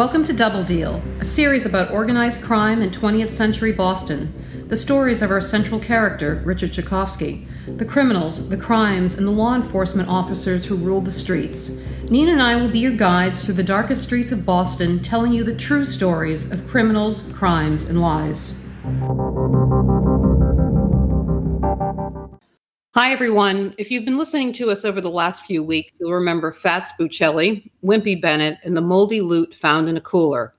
Welcome to Double Deal, a series about organized crime in 20th century Boston. The stories of our central character, Richard Tchaikovsky, the criminals, the crimes, and the law enforcement officers who ruled the streets. Nina and I will be your guides through the darkest streets of Boston, telling you the true stories of criminals, crimes, and lies. Hi, everyone. If you've been listening to us over the last few weeks, you'll remember Fats Buccelli, Wimpy Bennett, and the moldy loot found in a cooler.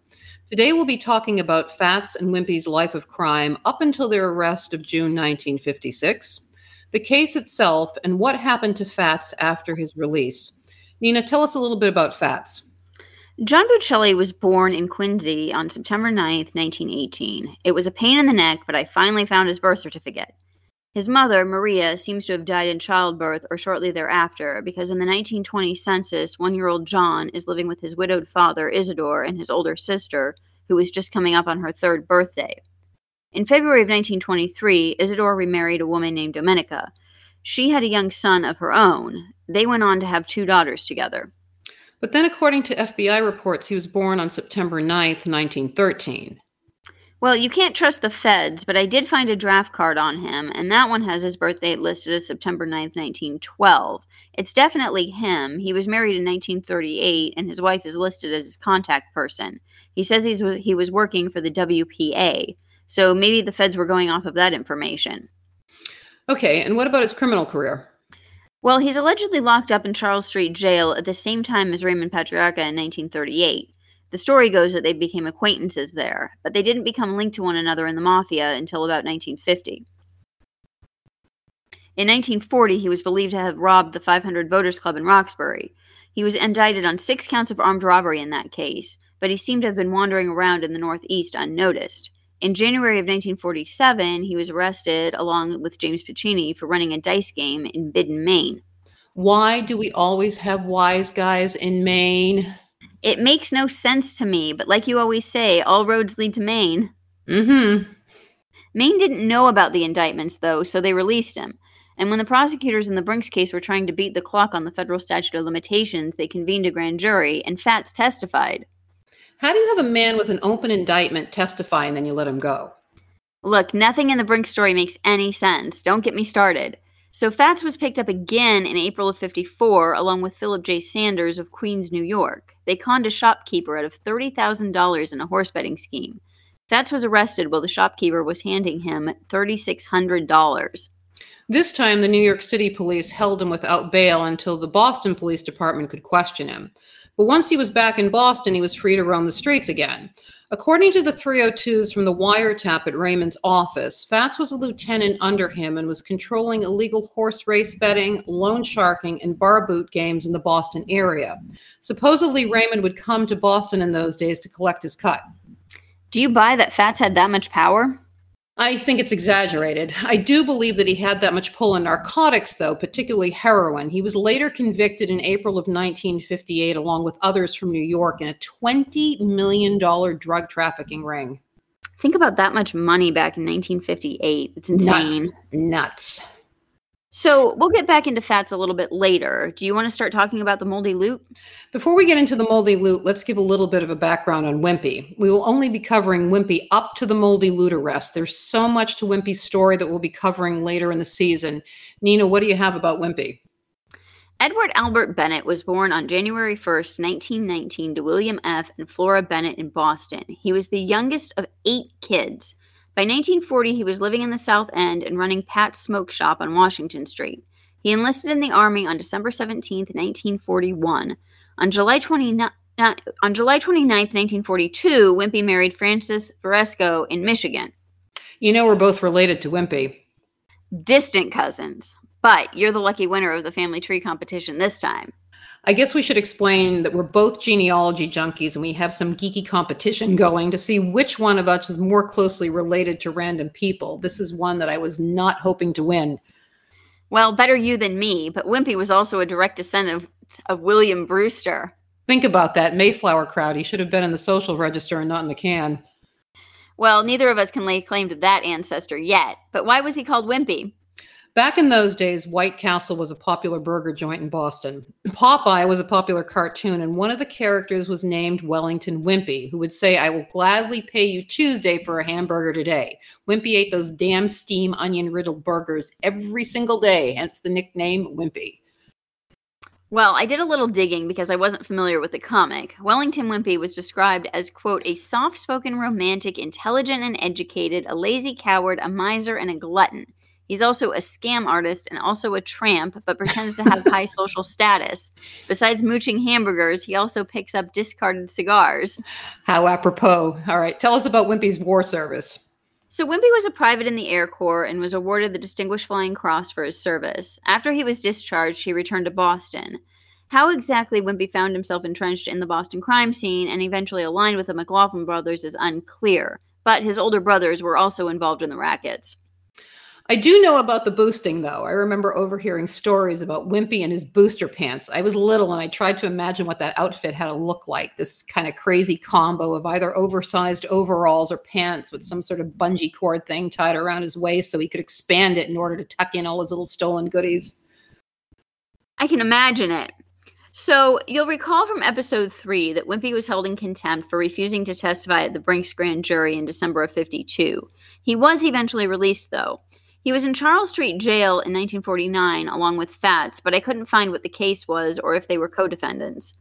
Today, we'll be talking about Fats and Wimpy's life of crime up until their arrest of June 1956, the case itself, and what happened to Fats after his release. Nina, tell us a little bit about Fats. John Buccelli was born in Quincy on September 9th, 1918. It was a pain in the neck, but I finally found his birth certificate. His mother, Maria, seems to have died in childbirth or shortly thereafter because in the 1920 census, one year old John is living with his widowed father, Isidore, and his older sister, who was just coming up on her third birthday. In February of 1923, Isidore remarried a woman named Domenica. She had a young son of her own. They went on to have two daughters together. But then, according to FBI reports, he was born on September 9th, 1913. Well, you can't trust the feds, but I did find a draft card on him, and that one has his birthday listed as September 9th, 1912. It's definitely him. He was married in 1938, and his wife is listed as his contact person. He says he's, he was working for the WPA, so maybe the feds were going off of that information. Okay, and what about his criminal career? Well, he's allegedly locked up in Charles Street Jail at the same time as Raymond Patriarca in 1938. The story goes that they became acquaintances there, but they didn't become linked to one another in the mafia until about 1950. In 1940, he was believed to have robbed the 500 Voters Club in Roxbury. He was indicted on six counts of armed robbery in that case, but he seemed to have been wandering around in the Northeast unnoticed. In January of 1947, he was arrested along with James Puccini for running a dice game in Bidden, Maine. Why do we always have wise guys in Maine? It makes no sense to me, but like you always say, all roads lead to Maine. Mm-hmm. Maine didn't know about the indictments, though, so they released him. And when the prosecutors in the Brink's case were trying to beat the clock on the federal statute of limitations, they convened a grand jury, and Fats testified. How do you have a man with an open indictment testify and then you let him go? Look, nothing in the Brink's story makes any sense. Don't get me started. So Fats was picked up again in April of 54 along with Philip J. Sanders of Queens, New York. They conned a shopkeeper out of $30,000 in a horse betting scheme. Fats was arrested while the shopkeeper was handing him $3,600. This time, the New York City police held him without bail until the Boston Police Department could question him. But once he was back in Boston, he was free to roam the streets again. According to the 302s from the wiretap at Raymond's office, Fats was a lieutenant under him and was controlling illegal horse race betting, loan sharking, and bar boot games in the Boston area. Supposedly, Raymond would come to Boston in those days to collect his cut. Do you buy that Fats had that much power? I think it's exaggerated. I do believe that he had that much pull in narcotics, though, particularly heroin. He was later convicted in April of 1958, along with others from New York, in a $20 million drug trafficking ring. Think about that much money back in 1958. It's insane. Nuts. Nuts. So we'll get back into fats a little bit later. Do you want to start talking about the moldy loot? Before we get into the moldy loot, let's give a little bit of a background on Wimpy. We will only be covering Wimpy up to the moldy loot arrest. There's so much to Wimpy's story that we'll be covering later in the season. Nina, what do you have about Wimpy? Edward Albert Bennett was born on January 1st, 1919, to William F. and Flora Bennett in Boston. He was the youngest of eight kids. By 1940, he was living in the South End and running Pat's Smoke Shop on Washington Street. He enlisted in the Army on December 17, 1941. On July 29, on July 29, 1942, Wimpy married Frances Varesco in Michigan. You know, we're both related to Wimpy. Distant cousins, but you're the lucky winner of the family tree competition this time. I guess we should explain that we're both genealogy junkies and we have some geeky competition going to see which one of us is more closely related to random people. This is one that I was not hoping to win. Well, better you than me, but Wimpy was also a direct descendant of, of William Brewster. Think about that Mayflower crowd. He should have been in the social register and not in the can. Well, neither of us can lay claim to that ancestor yet, but why was he called Wimpy? Back in those days, White Castle was a popular burger joint in Boston. Popeye was a popular cartoon, and one of the characters was named Wellington Wimpy, who would say, I will gladly pay you Tuesday for a hamburger today. Wimpy ate those damn steam onion riddled burgers every single day, hence the nickname Wimpy. Well, I did a little digging because I wasn't familiar with the comic. Wellington Wimpy was described as, quote, a soft spoken romantic, intelligent and educated, a lazy coward, a miser, and a glutton. He's also a scam artist and also a tramp, but pretends to have high social status. Besides mooching hamburgers, he also picks up discarded cigars. How apropos. All right, tell us about Wimpy's war service. So, Wimpy was a private in the Air Corps and was awarded the Distinguished Flying Cross for his service. After he was discharged, he returned to Boston. How exactly Wimpy found himself entrenched in the Boston crime scene and eventually aligned with the McLaughlin brothers is unclear, but his older brothers were also involved in the rackets. I do know about the boosting, though. I remember overhearing stories about Wimpy and his booster pants. I was little and I tried to imagine what that outfit had to look like this kind of crazy combo of either oversized overalls or pants with some sort of bungee cord thing tied around his waist so he could expand it in order to tuck in all his little stolen goodies. I can imagine it. So, you'll recall from episode three that Wimpy was held in contempt for refusing to testify at the Brink's grand jury in December of 52. He was eventually released, though. He was in Charles Street Jail in 1949 along with Fats, but I couldn't find what the case was or if they were co defendants.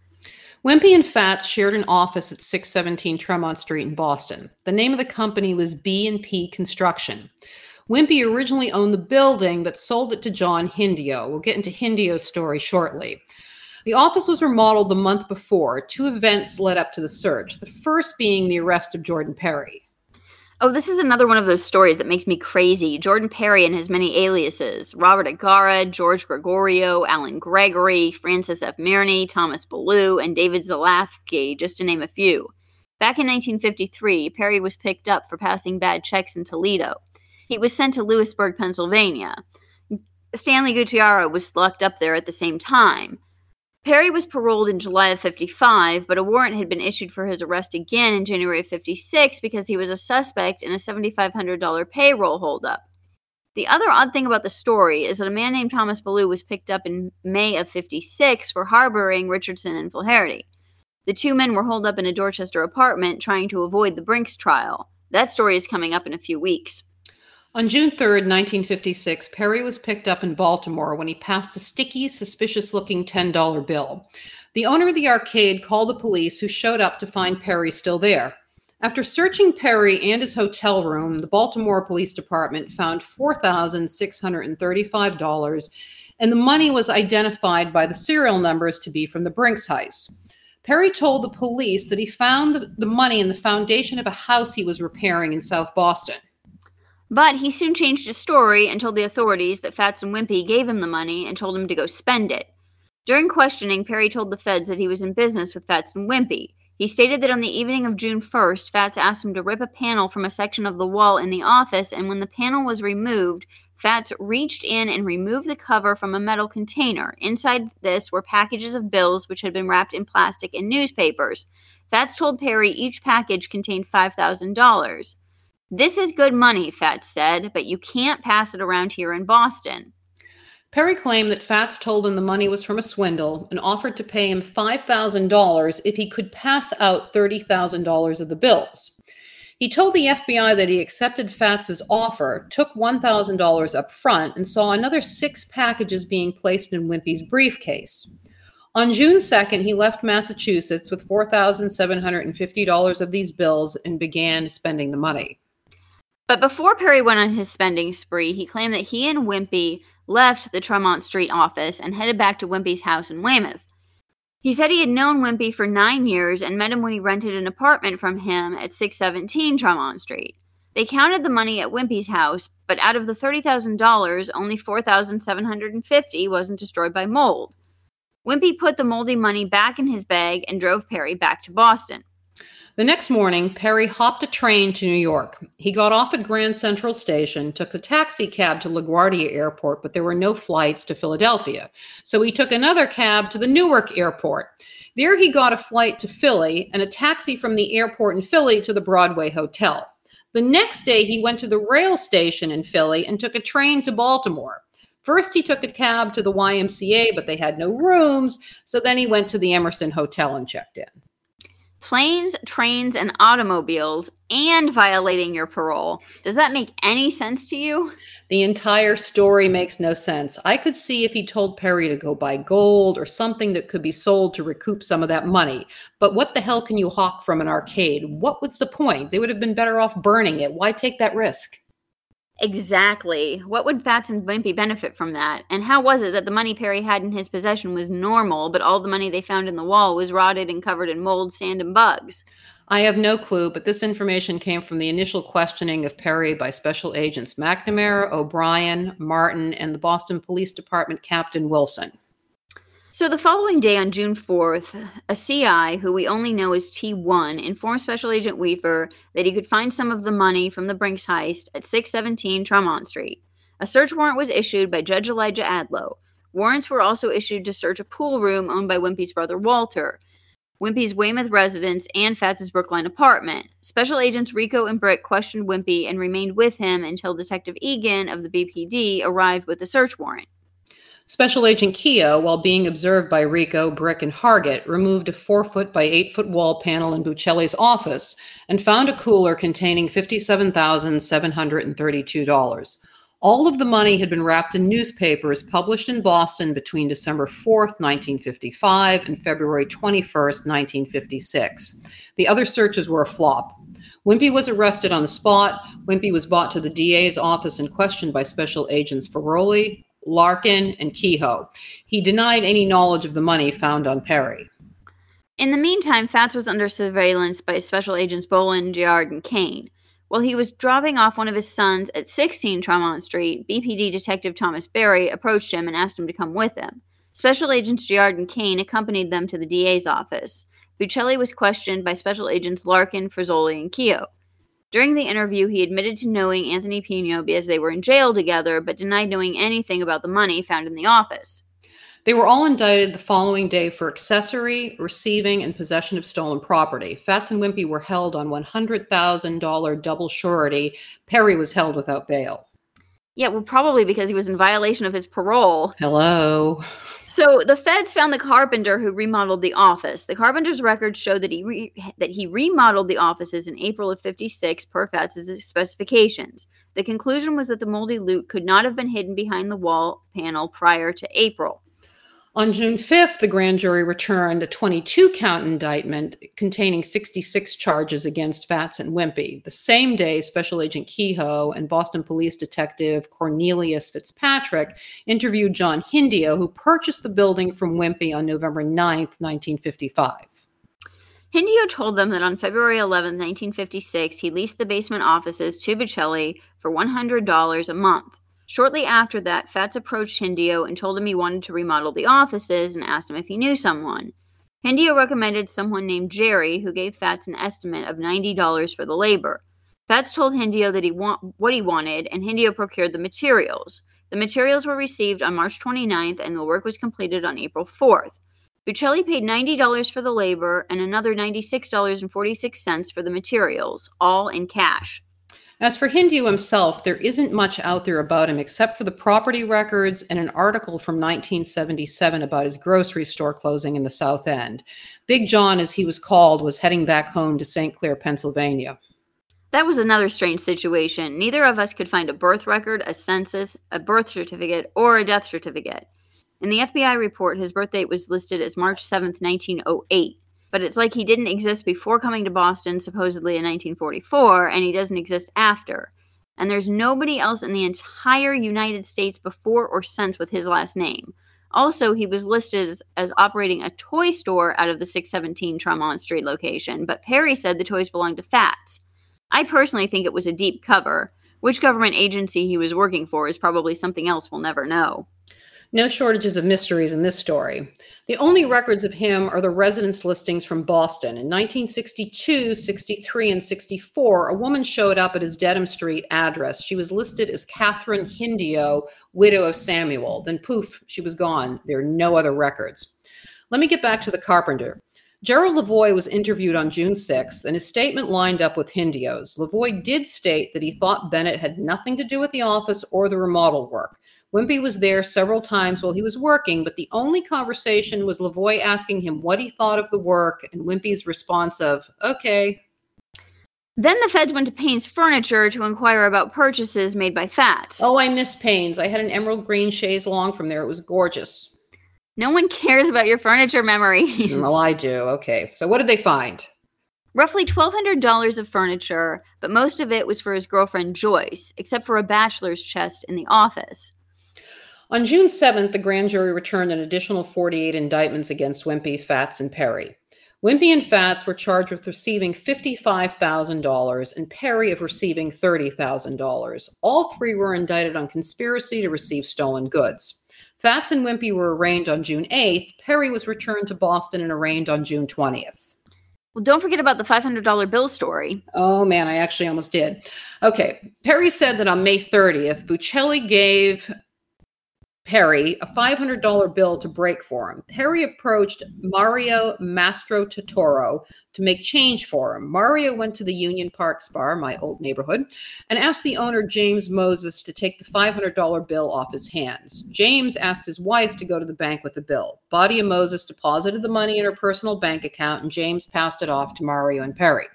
Wimpy and Fats shared an office at 617 Tremont Street in Boston. The name of the company was B&P Construction. Wimpy originally owned the building but sold it to John Hindio. We'll get into Hindio's story shortly. The office was remodeled the month before. Two events led up to the search, the first being the arrest of Jordan Perry. Oh, this is another one of those stories that makes me crazy. Jordan Perry and his many aliases Robert Agara, George Gregorio, Alan Gregory, Francis F. Mirny, Thomas Ballou, and David Zalafsky, just to name a few. Back in 1953, Perry was picked up for passing bad checks in Toledo. He was sent to Lewisburg, Pennsylvania. Stanley Gusciora was locked up there at the same time. Perry was paroled in July of 55, but a warrant had been issued for his arrest again in January of 56 because he was a suspect in a $7,500 payroll holdup. The other odd thing about the story is that a man named Thomas Ballou was picked up in May of 56 for harboring Richardson and Faherty. The two men were holed up in a Dorchester apartment trying to avoid the Brink's trial. That story is coming up in a few weeks. On June 3, 1956, Perry was picked up in Baltimore when he passed a sticky, suspicious looking $10 bill. The owner of the arcade called the police, who showed up to find Perry still there. After searching Perry and his hotel room, the Baltimore Police Department found $4,635, and the money was identified by the serial numbers to be from the Brink's heist. Perry told the police that he found the, the money in the foundation of a house he was repairing in South Boston. But he soon changed his story and told the authorities that Fats and Wimpy gave him the money and told him to go spend it. During questioning, Perry told the feds that he was in business with Fats and Wimpy. He stated that on the evening of June 1st, Fats asked him to rip a panel from a section of the wall in the office, and when the panel was removed, Fats reached in and removed the cover from a metal container. Inside this were packages of bills which had been wrapped in plastic and newspapers. Fats told Perry each package contained $5,000. This is good money, Fats said, but you can't pass it around here in Boston. Perry claimed that Fats told him the money was from a swindle and offered to pay him $5,000 if he could pass out $30,000 of the bills. He told the FBI that he accepted Fats's offer, took $1,000 up front, and saw another six packages being placed in Wimpy's briefcase. On June 2nd, he left Massachusetts with $4,750 of these bills and began spending the money. But before Perry went on his spending spree, he claimed that he and Wimpy left the Tremont Street office and headed back to Wimpy's house in Weymouth. He said he had known Wimpy for nine years and met him when he rented an apartment from him at 617 Tremont Street. They counted the money at Wimpy's house, but out of the $30,000, only 4750 wasn't destroyed by mold. Wimpy put the moldy money back in his bag and drove Perry back to Boston. The next morning, Perry hopped a train to New York. He got off at Grand Central Station, took a taxi cab to LaGuardia Airport, but there were no flights to Philadelphia. So he took another cab to the Newark Airport. There he got a flight to Philly and a taxi from the airport in Philly to the Broadway Hotel. The next day, he went to the rail station in Philly and took a train to Baltimore. First, he took a cab to the YMCA, but they had no rooms. So then he went to the Emerson Hotel and checked in. Planes, trains, and automobiles, and violating your parole. Does that make any sense to you? The entire story makes no sense. I could see if he told Perry to go buy gold or something that could be sold to recoup some of that money. But what the hell can you hawk from an arcade? What was the point? They would have been better off burning it. Why take that risk? Exactly. What would Fats and Wimpy benefit from that? And how was it that the money Perry had in his possession was normal, but all the money they found in the wall was rotted and covered in mold, sand, and bugs? I have no clue, but this information came from the initial questioning of Perry by Special Agents McNamara, O'Brien, Martin, and the Boston Police Department Captain Wilson. So the following day on June 4th, a CI, who we only know as T1, informed Special Agent Weaver that he could find some of the money from the Brink's heist at 617 Tremont Street. A search warrant was issued by Judge Elijah Adlow. Warrants were also issued to search a pool room owned by Wimpy's brother Walter, Wimpy's Weymouth residence, and Fats's Brookline apartment. Special Agents Rico and Brick questioned Wimpy and remained with him until Detective Egan of the BPD arrived with the search warrant. Special Agent Keogh, while being observed by Rico, Brick, and Hargett, removed a four foot by eight foot wall panel in Buccelli's office and found a cooler containing $57,732. All of the money had been wrapped in newspapers published in Boston between December 4th, 1955 and February 21st, 1956. The other searches were a flop. Wimpy was arrested on the spot. Wimpy was brought to the DA's office and questioned by Special Agents Ferroli, Larkin, and Kehoe. He denied any knowledge of the money found on Perry. In the meantime, Fats was under surveillance by Special Agents Boland, Giard, and Kane. While he was dropping off one of his sons at 16 Tremont Street, BPD Detective Thomas Barry approached him and asked him to come with him. Special Agents Giard and Kane accompanied them to the DA's office. Buccelli was questioned by Special Agents Larkin, Frizzoli, and Keogh. During the interview, he admitted to knowing Anthony Pino because they were in jail together, but denied knowing anything about the money found in the office. They were all indicted the following day for accessory, receiving, and possession of stolen property. Fats and Wimpy were held on $100,000 double surety. Perry was held without bail. Yeah, well, probably because he was in violation of his parole. Hello. So the feds found the carpenter who remodeled the office. The carpenter's records show that he re- that he remodeled the offices in April of 56 per Fats's specifications. The conclusion was that the moldy loot could not have been hidden behind the wall panel prior to April. On June 5th, the grand jury returned a 22 count indictment containing 66 charges against Fats and Wimpy. The same day, Special Agent Kehoe and Boston Police Detective Cornelius Fitzpatrick interviewed John Hindio, who purchased the building from Wimpy on November 9th, 1955. Hindio told them that on February 11, 1956, he leased the basement offices to Buccelli for $100 a month. Shortly after that, Fats approached Hindio and told him he wanted to remodel the offices and asked him if he knew someone. Hindio recommended someone named Jerry, who gave Fats an estimate of $90 for the labor. Fats told Hindio that he want what he wanted, and Hindio procured the materials. The materials were received on March 29th, and the work was completed on April 4th. Buccelli paid $90 for the labor and another $96.46 for the materials, all in cash. As for Hindio himself, there isn't much out there about him except for the property records and an article from 1977 about his grocery store closing in the South End. Big John, as he was called, was heading back home to St. Clair, Pennsylvania. That was another strange situation. Neither of us could find a birth record, a census, a birth certificate, or a death certificate. In the FBI report, his birth date was listed as March 7, 1908 but it's like he didn't exist before coming to Boston, supposedly in 1944, and he doesn't exist after. And there's nobody else in the entire United States before or since with his last name. Also, he was listed as, as operating a toy store out of the 617 Tremont Street location, but Perry said the toys belonged to Fats. I personally think it was a deep cover. Which government agency he was working for is probably something else we'll never know. No shortages of mysteries in this story. The only records of him are the residence listings from Boston. In 1962, 63, and 64, a woman showed up at his Dedham Street address. She was listed as Catherine Hindio, widow of Samuel. Then poof, she was gone. There are no other records. Let me get back to the carpenter. Gerald Lavoie was interviewed on June 6th, and his statement lined up with Hindio's. Lavoie did state that he thought Bennett had nothing to do with the office or the remodel work. Wimpy was there several times while he was working, but the only conversation was Lavoie asking him what he thought of the work and Wimpy's response of, okay. Then the feds went to Payne's Furniture to inquire about purchases made by Fats. Oh, I miss Payne's. I had an emerald green chaise long from there. It was gorgeous. No one cares about your furniture memories. Mm, well, I do. Okay. So what did they find? Roughly $1,200 of furniture, but most of it was for his girlfriend Joyce, except for a bachelor's chest in the office. On June 7th, the grand jury returned an additional 48 indictments against Wimpy, Fats, and Perry. Wimpy and Fats were charged with receiving $55,000 and Perry of receiving $30,000. All three were indicted on conspiracy to receive stolen goods. Fats and Wimpy were arraigned on June 8th. Perry was returned to Boston and arraigned on June 20th. Well, don't forget about the $500 bill story. Oh man, I actually almost did. Okay, Perry said that on May 30th, Buccelli gave Perry a $500 bill to break for him. Perry approached Mario Mastro Totoro to make change for him. Mario went to the Union Park Bar, my old neighborhood, and asked the owner, James Moses, to take the $500 bill off his hands. James asked his wife to go to the bank with the bill. Badia Moses deposited the money in her personal bank account, and James passed it off to Mario and Perry.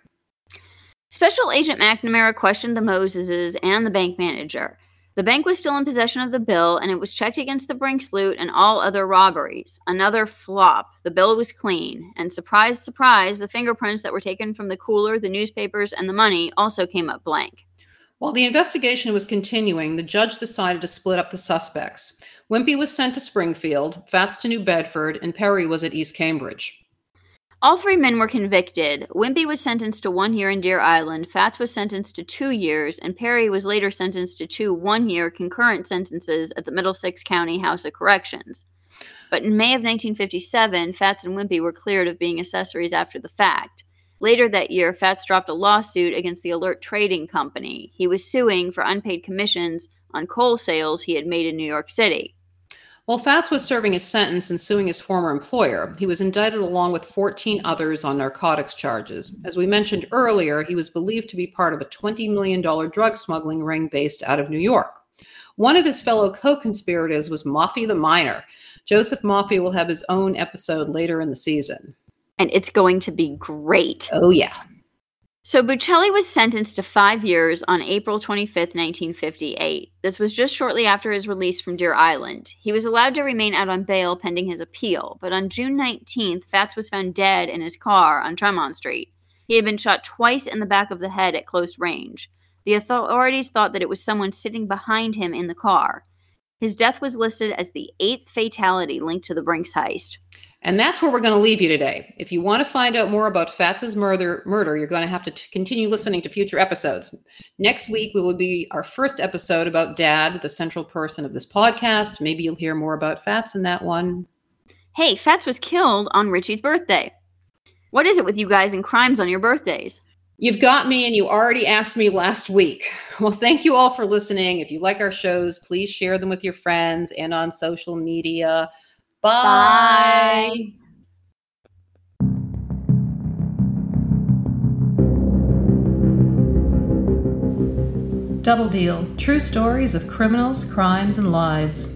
Special Agent McNamara questioned the Moseses and the bank manager. The bank was still in possession of the bill, and it was checked against the Brink's loot and all other robberies. Another flop. The bill was clean. And surprise, surprise, the fingerprints that were taken from the cooler, the newspapers, and the money also came up blank. While the investigation was continuing, the judge decided to split up the suspects. Wimpy was sent to Springfield, Fats to New Bedford, and Perry was at East Cambridge. All three men were convicted. Wimpy was sentenced to one year in Deer Island, Fats was sentenced to two years, and Perry was later sentenced to two one year concurrent sentences at the Middlesex County House of Corrections. But in May of 1957, Fats and Wimpy were cleared of being accessories after the fact. Later that year, Fats dropped a lawsuit against the Alert Trading Company. He was suing for unpaid commissions on coal sales he had made in New York City. While Fats was serving his sentence and suing his former employer, he was indicted along with 14 others on narcotics charges. As we mentioned earlier, he was believed to be part of a $20 million drug smuggling ring based out of New York. One of his fellow co conspirators was Maffei the Miner. Joseph Maffei will have his own episode later in the season. And it's going to be great. Oh, yeah. So Buccelli was sentenced to five years on April 25, 1958. This was just shortly after his release from Deer Island. He was allowed to remain out on bail pending his appeal, but on June 19th, Fats was found dead in his car on Tremont Street. He had been shot twice in the back of the head at close range. The authorities thought that it was someone sitting behind him in the car. His death was listed as the eighth fatality linked to the Brink's heist. And that's where we're going to leave you today. If you want to find out more about Fats's murder, murder, you're going to have to t- continue listening to future episodes. Next week we will be our first episode about Dad, the central person of this podcast. Maybe you'll hear more about Fats in that one. Hey, Fats was killed on Richie's birthday. What is it with you guys and crimes on your birthdays? You've got me, and you already asked me last week. Well, thank you all for listening. If you like our shows, please share them with your friends and on social media. Bye. Bye. Double Deal True Stories of Criminals, Crimes, and Lies.